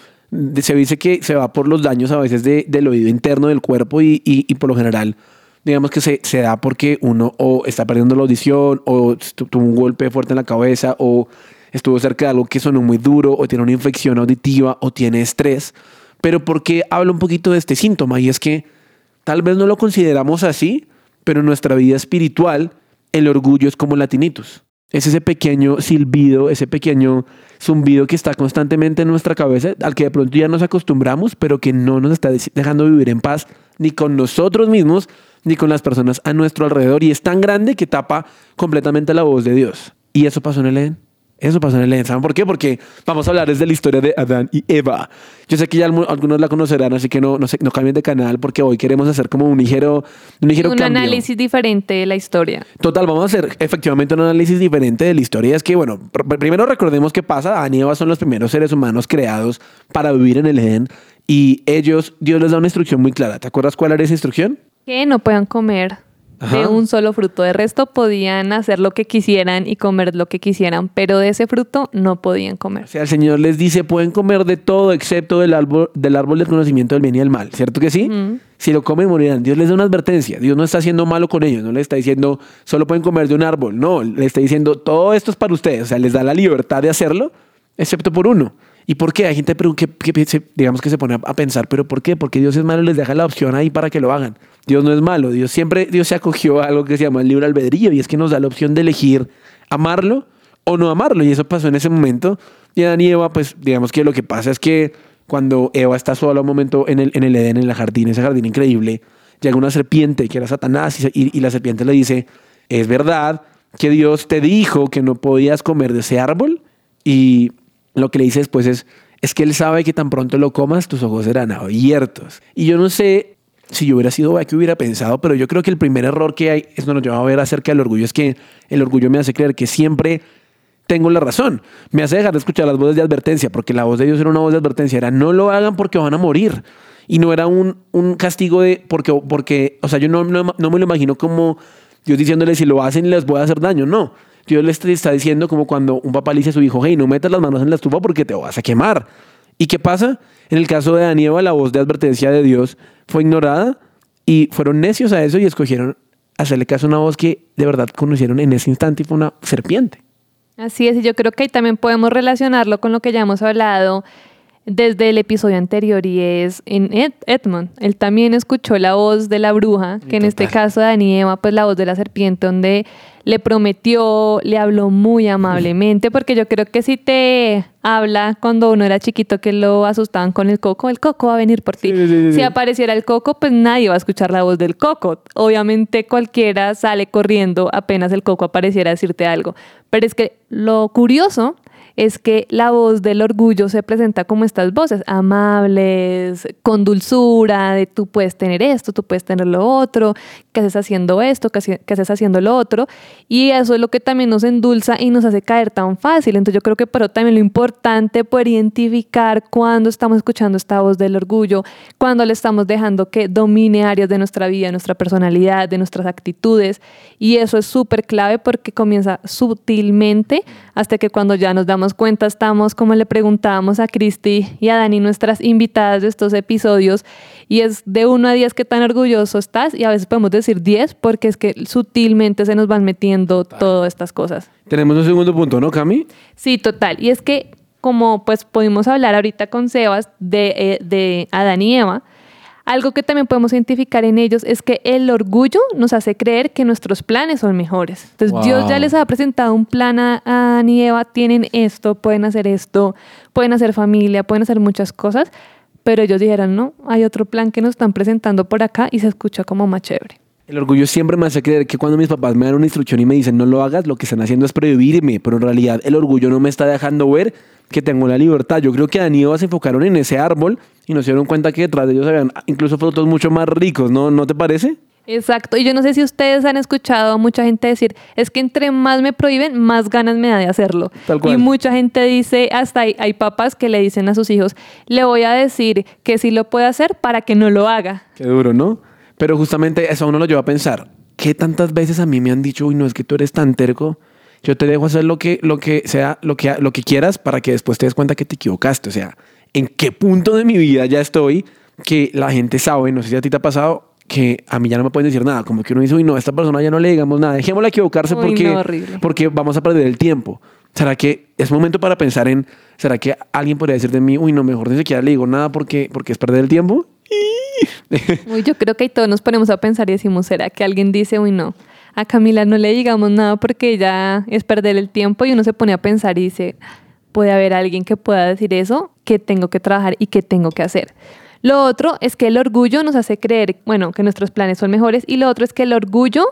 S1: se dice que se va por los daños a veces de- del oído interno del cuerpo y, y- y por lo general digamos que se, se da porque uno o está perdiendo la audición o tu- tuvo un golpe fuerte en la cabeza o estuvo cerca de algo que sonó muy duro o tiene una infección auditiva o tiene estrés. Pero ¿por qué hablo un poquito de este síntoma? Y es que tal vez no lo consideramos así, pero en nuestra vida espiritual el orgullo es como la tinnitus. Es ese pequeño silbido, ese pequeño zumbido que está constantemente en nuestra cabeza, al que de pronto ya nos acostumbramos, pero que no nos está dejando vivir en paz ni con nosotros mismos, ni con las personas a nuestro alrededor. Y es tan grande que tapa completamente la voz de Dios. Y eso pasó en el Edén. Eso pasó en el Edén. ¿Saben por qué? Porque vamos a hablar desde la historia de Adán y Eva. Yo sé que ya algunos la conocerán, así que no, no, sé, no cambien de canal porque hoy queremos hacer como un ligero, un ligero
S2: Un
S1: cambio.
S2: análisis diferente de la historia.
S1: Total, vamos a hacer efectivamente un análisis diferente de la historia. Es que, bueno, pr- primero recordemos qué pasa. Adán y Eva son los primeros seres humanos creados para vivir en el Edén y ellos, Dios les da una instrucción muy clara. ¿Te acuerdas cuál era esa instrucción?
S2: Que no puedan comer de un solo fruto. De resto podían hacer lo que quisieran y comer lo que quisieran, pero de ese fruto no podían
S1: O
S2: comer.
S1: sea, el Señor les dice, pueden comer de todo excepto del árbol del, árbol del conocimiento del bien y del mal. ¿Cierto que sí? Si lo comen, morirán. Dios les da una advertencia. Dios no está haciendo malo con ellos. No les está diciendo, solo pueden comer de un árbol. No, le está diciendo, todo esto es para ustedes. O sea, les da la libertad de hacerlo, excepto por uno. ¿Y por qué? Hay gente que, que se- digamos que se pone a, a pensar, ¿pero por qué? Porque Dios es malo y les deja la opción ahí para que lo hagan. Dios no es malo. Dios siempre, Dios se acogió a algo que se llama el libre albedrío y es que nos da la opción de elegir amarlo o no amarlo. Y eso pasó en ese momento. Y Adán y Eva, pues digamos que lo que pasa es que cuando Eva está sola un momento en el, en el Edén, en el jardín, ese jardín increíble, llega una serpiente que era Satanás y, y- y la serpiente le dice, es verdad que Dios te dijo que no podías comer de ese árbol y lo que le dice después es, es que él sabe que tan pronto lo comas, tus ojos serán abiertos. Y yo no sé si yo hubiera sido que hubiera pensado, pero yo creo que el primer error que hay, esto nos lleva a ver acerca del orgullo, es que el orgullo me hace creer que siempre tengo la razón. Me hace dejar de escuchar las voces de advertencia, porque la voz de Dios era una voz de advertencia, era no lo hagan porque van a morir. Y no era un, un castigo de, porque, porque, o sea, yo no, no, no me lo imagino como Dios diciéndole si lo hacen les voy a hacer daño, no. Dios les está diciendo como cuando un papá le dice a su hijo, hey, no metas las manos en la estufa porque te vas a quemar. ¿Y qué pasa? En el caso de Danieva, la voz de advertencia de Dios fue ignorada y fueron necios a eso y escogieron hacerle caso a una voz que de verdad conocieron en ese instante y fue una serpiente.
S2: Así es, y yo creo que ahí también podemos relacionarlo con lo que ya hemos hablado desde el episodio anterior y es en Ed- Edmund. Él también escuchó la voz de la bruja, que en este caso de Dani y Eva, pues la voz de la serpiente, donde le prometió, le habló muy amablemente, porque yo creo que si te habla cuando uno era chiquito que lo asustaban con el coco, el coco va a venir por ti.
S1: Sí, sí, sí,
S2: si apareciera el coco, pues nadie va a escuchar la voz del coco. Obviamente cualquiera sale corriendo apenas el coco apareciera a decirte algo. Pero es que lo curioso es que la voz del orgullo se presenta como estas voces amables, con dulzura, de tú puedes tener esto, tú puedes tener lo otro, que haces haciendo esto, que hace- que haces haciendo lo otro. Y eso es lo que también nos endulza y nos hace caer tan fácil. Entonces yo creo que pero también lo importante poder identificar cuando estamos escuchando esta voz del orgullo, cuando le estamos dejando que domine áreas de nuestra vida, de nuestra personalidad, de nuestras actitudes. Y eso es súper clave porque comienza sutilmente hasta que cuando ya nos damos cuenta estamos, como le preguntábamos a Cristi y a Dani, nuestras invitadas de estos episodios, y es de 1 a 10 qué tan orgulloso estás, y a veces podemos decir 10 porque es que sutilmente se nos van metiendo todas estas cosas.
S1: Tenemos un segundo punto, ¿no, Cami?
S2: Sí, total. Y es que, como pues pudimos hablar ahorita con Sebas de, eh, de Adán y Eva, algo que también podemos identificar en ellos es que el orgullo nos hace creer que nuestros planes son mejores. Entonces
S1: Wow.
S2: Dios ya les ha presentado un plan a a Adán y Eva, tienen esto, pueden hacer esto, pueden hacer familia, pueden hacer muchas cosas, pero ellos dijeron, no, hay otro plan que nos están presentando por acá y se escucha como más chévere.
S1: El orgullo siempre me hace creer que cuando mis papás me dan una instrucción y me dicen no lo hagas, lo que están haciendo es prohibirme, pero en realidad el orgullo no me está dejando ver que tengo la libertad. Yo creo que Adán y Eva se enfocaron en ese árbol y nos dieron cuenta que detrás de ellos habían incluso frutos mucho más ricos, ¿no? ¿No te parece?
S2: Exacto, y yo no sé si ustedes han escuchado a mucha gente decir, es que entre más me prohíben, más ganas me da de hacerlo.
S1: Tal cual.
S2: Y mucha gente dice, hasta hay, hay papás que le dicen a sus hijos, le voy a decir que sí lo puede hacer para que no lo haga.
S1: Qué duro, ¿no? Pero justamente eso a uno lo lleva a pensar, ¿qué tantas veces a mí me han dicho, uy, no es que tú eres tan terco? Yo te dejo hacer lo que, lo que sea, lo que, lo que quieras para que después te des cuenta que te equivocaste. O sea, ¿en qué punto de mi vida ya estoy que la gente sabe, no sé si a ti te ha pasado, que a mí ya no me pueden decir nada, como que uno dice, uy, no, a esta persona ya no le digamos nada, dejémosla equivocarse
S2: Uy,
S1: porque,
S2: no,
S1: porque vamos a perder el tiempo. ¿Será que es momento para pensar en, ¿será que alguien podría decir de mí, uy, no, mejor ni siquiera le digo nada porque, porque es perder el tiempo? *laughs*
S2: Uy, yo creo que ahí todos nos ponemos a pensar y decimos, ¿será que alguien dice, uy, no? A Camila no le digamos nada porque ya es perder el tiempo y uno se pone a pensar y dice, puede haber alguien que pueda decir eso, que tengo que trabajar y que tengo que hacer. Lo otro es que el orgullo nos hace creer, bueno, que nuestros planes son mejores y lo otro es que el orgullo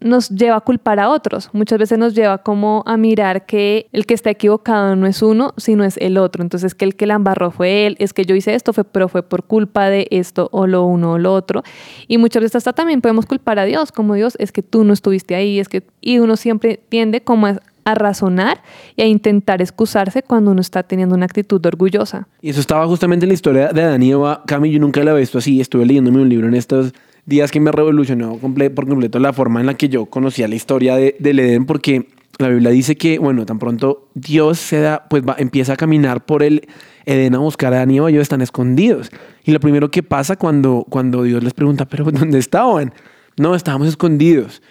S2: nos lleva a culpar a otros. Muchas veces nos lleva como a mirar que el que está equivocado no es uno, sino es el otro. Entonces que el que la embarró fue él, es que yo hice esto, fue, pero fue por culpa de esto o lo uno o lo otro. Y muchas veces hasta también podemos culpar a Dios, como Dios, es que tú no estuviste ahí, es que... Y uno siempre tiende como a, a razonar y a intentar excusarse cuando uno está teniendo una actitud orgullosa.
S1: Y eso estaba justamente en la historia de Adán y Eva. Cami, yo nunca la he visto así. Estuve leyéndome un libro en estos días que me revolucionó comple- por completo la forma en la que yo conocía la historia de, del Edén, porque la Biblia dice que, bueno, tan pronto Dios se da, pues va, empieza a caminar por el Edén a buscar a Adán y Eva, ellos están escondidos. Y lo primero que pasa cuando, cuando Dios les pregunta, ¿pero dónde estaban? No, estábamos escondidos.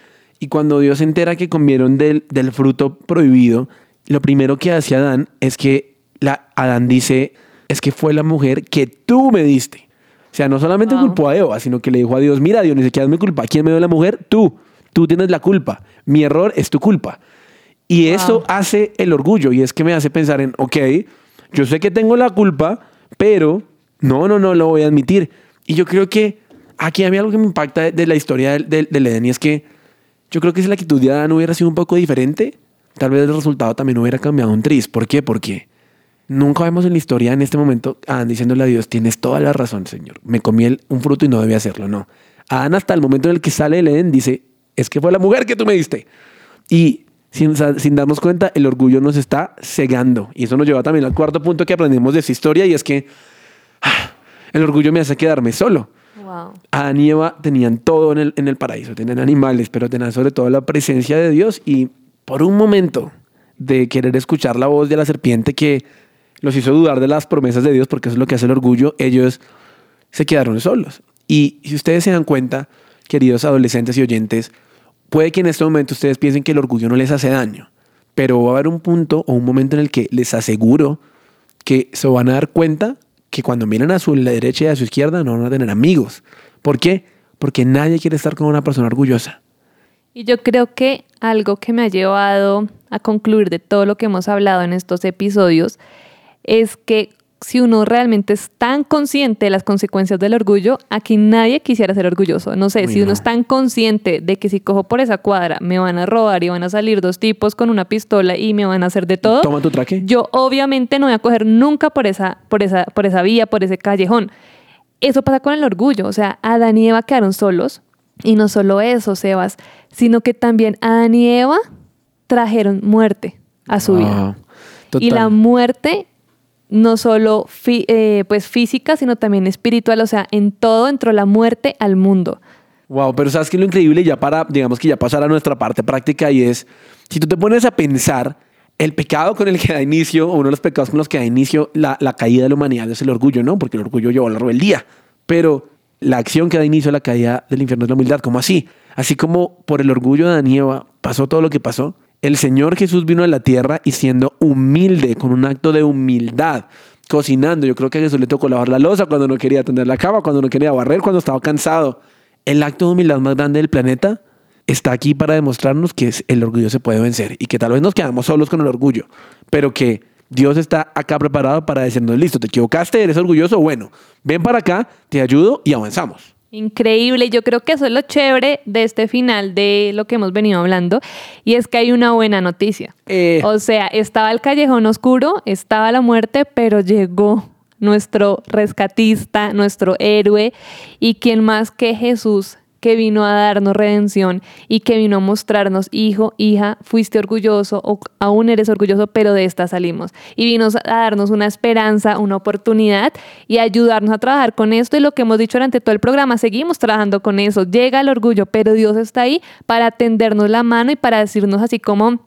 S1: Y cuando Dios se entera que comieron del, del fruto prohibido, lo primero que hace Adán es que la, Adán dice, es que fue la mujer que tú me diste. O sea, no solamente
S2: Wow.
S1: culpó a Eva, sino que le dijo a Dios, mira Dios, ni siquiera es mi culpa. ¿Quién me dio la mujer? Tú. Tú tienes la culpa. Mi error es tu culpa. Y
S2: Wow.
S1: eso hace el orgullo y es que me hace pensar en, ok, yo sé que tengo la culpa, pero no, no, no lo voy a admitir. Y yo creo que aquí a mí algo que me impacta de, de la historia del, del, del Edén y es que yo creo que si la actitud de Adán hubiera sido un poco diferente, tal vez el resultado también hubiera cambiado un tris. ¿Por qué? Porque nunca vemos en la historia en este momento a Adán diciéndole a Dios, tienes toda la razón, Señor. Me comí el- un fruto y no debía hacerlo. No. Adán hasta el momento en el que sale del Edén dice, es que fue la mujer que tú me diste. Y sin darnos cuenta, el orgullo nos está cegando. Y eso nos lleva también al cuarto punto que aprendemos de esta historia y es que ah, el orgullo me hace quedarme solo. Adán y Eva tenían todo en el, en el paraíso, tenían animales, pero tenían sobre todo la presencia de Dios y por un momento de querer escuchar la voz de la serpiente que los hizo dudar de las promesas de Dios, porque eso es lo que hace el orgullo, ellos se quedaron solos. Y si ustedes se dan cuenta, queridos adolescentes y oyentes, puede que en este momento ustedes piensen que el orgullo no les hace daño, pero va a haber un punto o un momento en el que les aseguro que se van a dar cuenta que cuando miran a su derecha y a su izquierda no van a tener amigos. ¿Por qué? Porque nadie quiere estar con una persona orgullosa.
S2: Y yo creo que algo que me ha llevado a concluir de todo lo que hemos hablado en estos episodios es que si uno realmente es tan consciente de las consecuencias del orgullo, aquí nadie quisiera ser orgulloso. No sé,
S1: Uy,
S2: si uno
S1: no.
S2: es tan consciente de que si cojo por esa cuadra me van a robar y van a salir dos tipos con una pistola y me van a hacer de todo,
S1: Toma tu traque.
S2: yo obviamente no voy a coger nunca por esa, por esa, por esa vía, por ese callejón. Eso pasa con el orgullo. O sea, Adán y Eva quedaron solos. Y no solo eso, Sebas, sino que también Adán y Eva trajeron muerte a su vida.
S1: Ah, total.
S2: Y la muerte no solo eh, pues física, sino también espiritual. O sea, en todo entró la muerte al mundo.
S1: Wow, pero sabes que lo increíble ya para, digamos que ya pasar a nuestra parte práctica y es, si tú te pones a pensar, el pecado con el que da inicio, o uno de los pecados con los que da inicio la, la caída de la humanidad es el orgullo, ¿no? Porque el orgullo llevó a la rebeldía. Pero la acción que da inicio a la caída del infierno es la humildad. ¿Cómo así? Así como por el orgullo de Eva pasó todo lo que pasó, el Señor Jesús vino a la tierra y siendo humilde, con un acto de humildad, cocinando. Yo creo que a Jesús le tocó lavar la losa cuando no quería tender la cama, cuando no quería barrer, cuando estaba cansado. El acto de humildad más grande del planeta está aquí para demostrarnos que el orgullo se puede vencer y que tal vez nos quedamos solos con el orgullo, pero que Dios está acá preparado para decirnos, listo, te equivocaste, eres orgulloso, bueno, ven para acá, te ayudo y avanzamos.
S2: Increíble, yo creo que eso es lo chévere de este final de lo que hemos venido hablando y es que hay una buena noticia.
S1: Eh.
S2: O sea, estaba el callejón oscuro, estaba la muerte, pero llegó nuestro rescatista, nuestro héroe y quien más que Jesús que vino a darnos redención y que vino a mostrarnos, hijo, hija, fuiste orgulloso o aún eres orgulloso, pero de esta salimos. Y vino a darnos una esperanza, una oportunidad y ayudarnos a trabajar con esto. Y lo que hemos dicho durante todo el programa, seguimos trabajando con eso. Llega el orgullo, pero Dios está ahí para tendernos la mano y para decirnos así como...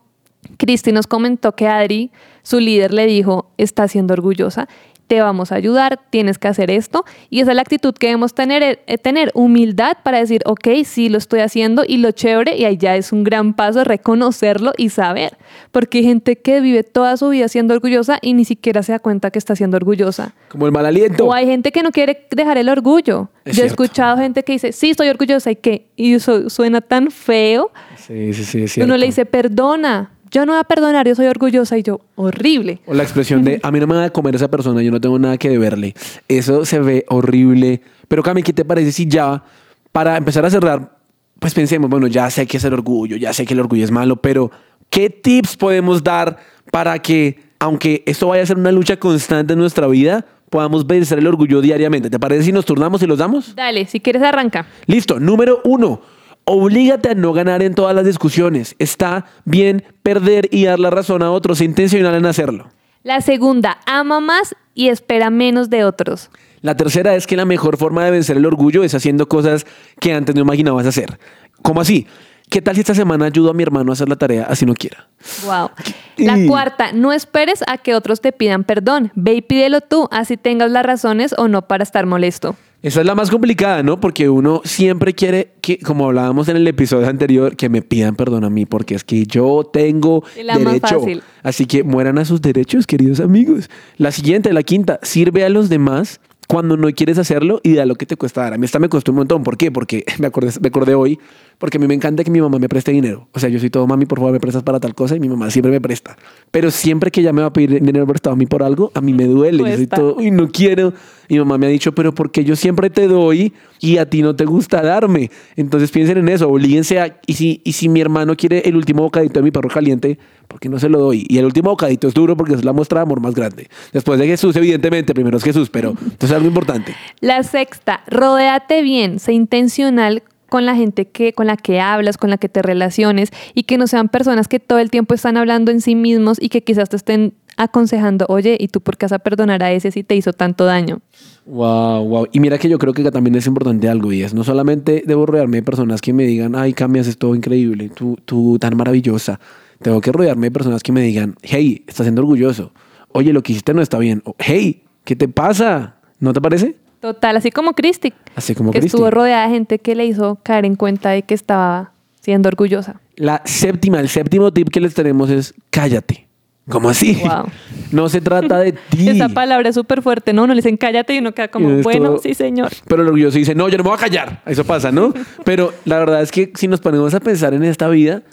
S2: Cristi nos comentó que Adri, su líder, le dijo, está siendo orgullosa te vamos a ayudar, tienes que hacer esto. Y esa es la actitud que debemos tener, eh, eh, tener humildad para decir, ok, sí lo estoy haciendo y lo chévere, y ahí ya es un gran paso reconocerlo y saber. Porque hay gente que vive toda su vida siendo orgullosa y ni siquiera se da cuenta que está siendo orgullosa.
S1: Como el mal aliento.
S2: O hay gente que no quiere dejar el orgullo.
S1: Es
S2: Yo he
S1: cierto.
S2: escuchado gente que dice, sí, estoy orgullosa y que, y eso suena tan feo.
S1: Sí, sí, sí, es cierto.
S2: Uno le dice, perdona, yo no voy a perdonar, yo soy orgullosa y yo, horrible.
S1: O la expresión de, a mí no me va a comer esa persona, yo no tengo nada que deberle. Eso se ve horrible. Pero Cami, ¿qué te parece si ya, para empezar a cerrar, pues pensemos, bueno, ya sé que es el orgullo, ya sé que el orgullo es malo, pero ¿qué tips podemos dar para que, aunque esto vaya a ser una lucha constante en nuestra vida, podamos vencer el orgullo diariamente? ¿Te parece si nos turnamos y los damos?
S2: Dale, si quieres arranca.
S1: Listo, número uno. Oblígate a no ganar en todas las discusiones. Está bien perder y dar la razón a otros. Intencional en hacerlo.
S2: La segunda, ama más y espera menos de otros.
S1: La tercera es que la mejor forma de vencer el orgullo es haciendo cosas que antes no imaginabas hacer. ¿Cómo así? ¿Qué tal si esta semana ayudo a mi hermano a hacer la tarea así no quiera?
S2: Wow. La
S1: Y-
S2: cuarta, no esperes a que otros te pidan perdón. Ve y pídelo tú, así tengas las razones o no para estar molesto.
S1: Esa es la más complicada, ¿no? Porque uno siempre quiere que, como hablábamos en el episodio anterior, que me pidan perdón a mí, porque es que yo tengo
S2: la más
S1: derecho.
S2: fácil.
S1: Así que mueran a sus derechos, queridos amigos. La siguiente, la quinta, sirve a los demás cuando no quieres hacerlo y da lo que te cuesta dar. A mí esta me costó un montón. ¿Por qué? Porque *laughs* me acordé, me acordé hoy, porque a mí me encanta que mi mamá me preste dinero. O sea, yo soy todo, mami, por favor, me prestas para tal cosa y mi mamá siempre me presta. Pero siempre que ella me va a pedir dinero prestado a mí por algo, a mí me duele. Yo soy
S2: Cuesta.
S1: todo, uy, no quiero. Mi mamá me ha dicho, pero porque yo siempre te doy y a ti no te gusta darme. Entonces piensen en eso, oblíguense a, y si, y si mi hermano quiere el último bocadito de mi perro caliente, ¿por qué no se lo doy? Y el último bocadito es duro porque es la muestra de amor más grande. Después de Jesús, evidentemente, primero es Jesús, pero esto es algo importante.
S2: La sexta, rodéate bien, sé intencional con la gente que, con la que hablas, con la que te relaciones y que no sean personas que todo el tiempo están hablando en sí mismos y que quizás te estén aconsejando, oye, ¿y tú por qué vas a perdonar a ese si te hizo tanto daño?
S1: Wow, wow. Y mira que yo creo que también es importante algo y es no solamente debo rodearme de personas que me digan, ay, cambias, es todo increíble, tú, tú tan maravillosa. Tengo que rodearme de personas que me digan, hey, estás siendo orgulloso. Oye, lo que hiciste no está bien. O, hey, ¿qué te pasa? ¿No te parece?
S2: Total, así como Cristi,
S1: Así como
S2: que estuvo rodeada de gente que le hizo caer en cuenta de que estaba siendo orgullosa.
S1: La séptima, el séptimo tip que les tenemos es cállate. ¿Cómo así?
S2: Wow. *laughs*
S1: No se trata de *laughs* ti.
S2: Esa palabra es súper fuerte, ¿no? Uno le dicen cállate y uno queda como,
S1: esto-
S2: bueno, sí, señor.
S1: Pero el orgulloso dice, no, yo no me voy a callar. Eso pasa, ¿no? *laughs* Pero la verdad es que si nos ponemos a pensar en esta vida,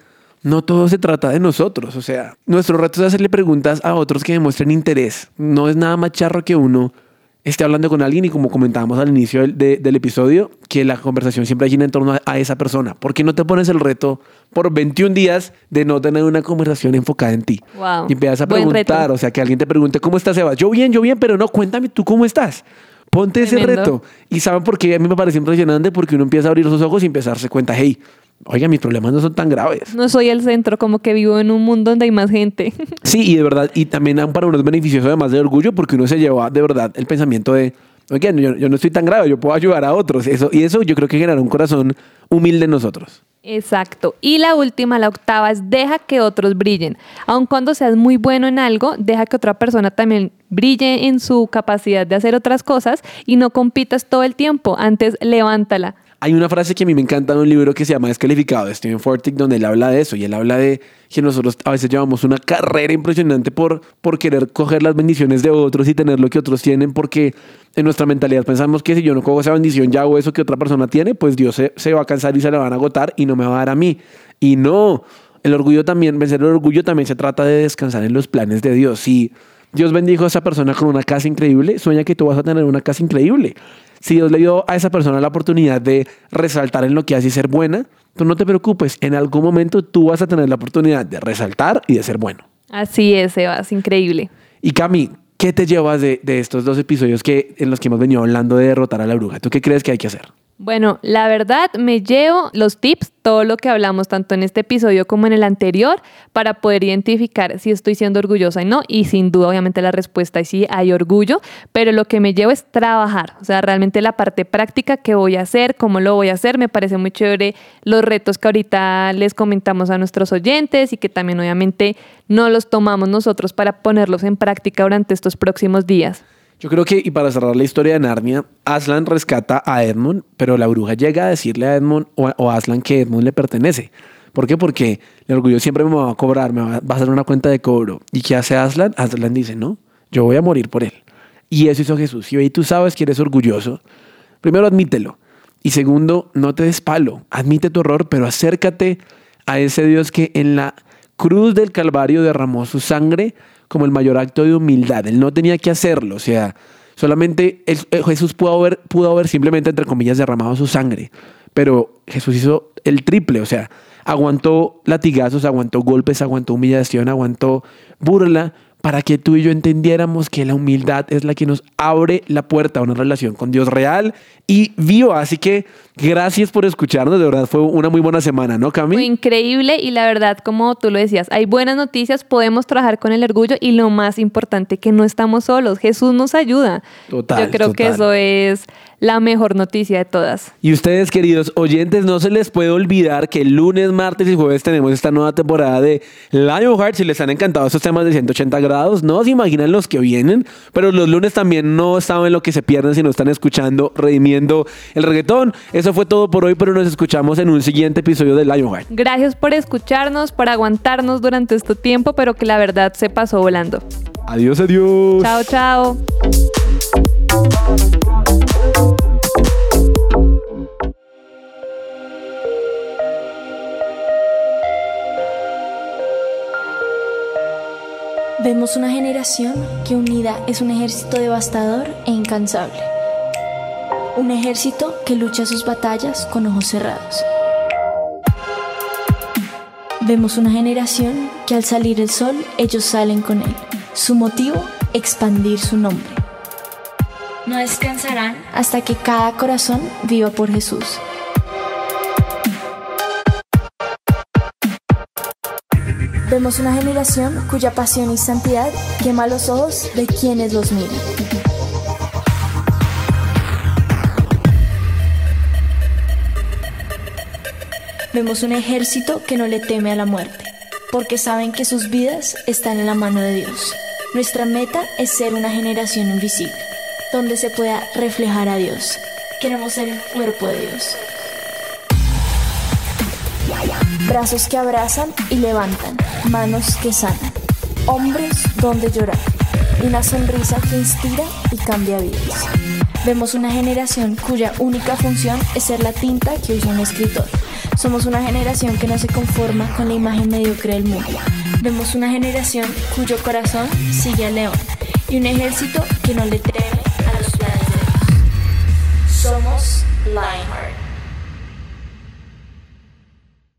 S1: no todo se trata de nosotros. O sea, nuestro reto es hacerle preguntas a otros que demuestren interés. No es nada más charro que uno esté hablando con alguien y como comentábamos al inicio del, de- del episodio, que la conversación siempre gira en torno a, a esa persona. ¿Por qué no te pones el reto por 21 días de no tener una conversación enfocada en ti?
S2: Wow.
S1: Y empiezas a
S2: Buen reto.
S1: preguntar, o sea, que alguien te pregunte, ¿cómo estás, Eva? Yo bien, yo bien, pero no, cuéntame tú cómo estás. Ponte ese reto. Y ¿saben por qué? A mí me parece impresionante porque uno empieza a abrir sus ojos y empieza a darse cuenta, hey, oiga, mis problemas no son tan graves.
S2: No soy el centro, como que vivo en un mundo donde hay más gente. *laughs*
S1: Sí, y de verdad, y también aún para uno es beneficioso además de orgullo porque uno se lleva de verdad el pensamiento de, oigan, yo, yo no estoy tan grave, yo puedo ayudar a otros. Eso, y eso yo creo que genera un corazón humilde en nosotros.
S2: Exacto. Y la última, la octava, es deja que otros brillen. Aun cuando seas muy bueno en algo, deja que otra persona también brille en su capacidad de hacer otras cosas y no compitas todo el tiempo. Antes, levántala.
S1: Hay una frase que a mí me encanta en un libro que se llama Descalificado de Stephen Fortick, donde él habla de eso. Y él habla de que nosotros a veces llevamos una carrera impresionante por, por querer coger las bendiciones de otros y tener lo que otros tienen, porque en nuestra mentalidad pensamos que si yo no cojo esa bendición ya o eso que otra persona tiene, pues Dios se, se va a cansar y se le van a agotar y no me va a dar a mí. Y no, el orgullo también, vencer el orgullo también se trata de descansar en los planes de Dios. Si Dios bendijo a esa persona con una casa increíble, sueña que tú vas a tener una casa increíble. Si Dios le dio a esa persona la oportunidad de resaltar en lo que hace y ser buena, tú no te preocupes, en algún momento tú vas a tener la oportunidad de resaltar y de ser bueno.
S2: Así es, Sebas, increíble.
S1: Y Cami, ¿qué te llevas de, de estos dos episodios que, en los que hemos venido hablando de derrotar a la bruja? ¿Tú qué crees que hay que hacer?
S2: Bueno, la verdad me llevo los tips, todo lo que hablamos tanto en este episodio como en el anterior, para poder identificar si estoy siendo orgullosa y no. Y sin duda, obviamente, la respuesta es sí, hay orgullo, pero lo que me llevo es trabajar. O sea, realmente la parte práctica que voy a hacer, cómo lo voy a hacer, me parece muy chévere los retos que ahorita les comentamos a nuestros oyentes y que también, obviamente, no los tomamos nosotros para ponerlos en práctica durante estos próximos días.
S1: Yo creo que, y para cerrar la historia de Narnia, Aslan rescata a Edmund, pero la bruja llega a decirle a Edmund o a, Aslan que Edmund le pertenece. ¿Por qué? Porque el orgullo siempre me va a cobrar, me va, va a hacer una cuenta de cobro. ¿Y qué hace Aslan? Aslan dice, no, yo voy a morir por él. Y eso hizo Jesús. Y hoy tú sabes que eres orgulloso. Primero, admítelo. Y segundo, no te des palo. Admite tu error, pero acércate a ese Dios que en la cruz del Calvario derramó su sangre como el mayor acto de humildad. Él no tenía que hacerlo, o sea, solamente eh, Jesús pudo haber, pudo haber simplemente, entre comillas, derramado su sangre, pero Jesús hizo el triple, o sea, aguantó latigazos, aguantó golpes, aguantó humillación, aguantó burla, para que tú y yo entendiéramos que la humildad es la que nos abre la puerta a una relación con Dios real y viva. Así que gracias por escucharnos, de verdad fue una muy buena semana, ¿no, Cami?
S2: Fue increíble y la verdad, como tú lo decías, hay buenas noticias, podemos trabajar con el orgullo y lo más importante, que no estamos solos, Jesús nos ayuda.
S1: Total,
S2: Yo creo que eso es la mejor noticia de todas.
S1: Y ustedes, queridos oyentes, no se les puede olvidar que el lunes, martes y jueves tenemos esta nueva temporada de Lionheart. Si les han encantado estos temas de 180 grados, no se imaginan los que vienen, pero los lunes también no saben lo que se pierden si no están escuchando, redimiendo el reggaetón. Eso fue todo por hoy, pero nos escuchamos en un siguiente episodio de Lionheart.
S2: Gracias por escucharnos, por aguantarnos durante este tiempo, pero que la verdad se pasó volando.
S1: Adiós, adiós.
S2: Chao, chao.
S3: Vemos una generación que unida es un ejército devastador e incansable. Un ejército que lucha sus batallas con ojos cerrados. Vemos una generación que al salir el sol ellos salen con él. Su motivo, expandir su nombre. No descansarán hasta que cada corazón viva por Jesús. Vemos una generación cuya pasión y santidad quema los ojos de quienes los miran. Vemos un ejército que no le teme a la muerte, porque saben que sus vidas están en la mano de Dios. Nuestra meta es ser una generación invisible, donde se pueda reflejar a Dios. Queremos ser el cuerpo de Dios. Brazos que abrazan y levantan, manos que sanan, hombres donde llorar, una sonrisa que inspira y cambia vidas. Vemos una generación cuya única función es ser la tinta que usa un escritor. Somos una generación que no se conforma con la imagen mediocre del mundo. Vemos una generación cuyo corazón sigue al león y un ejército que no le teme a los planes. Somos Lionheart.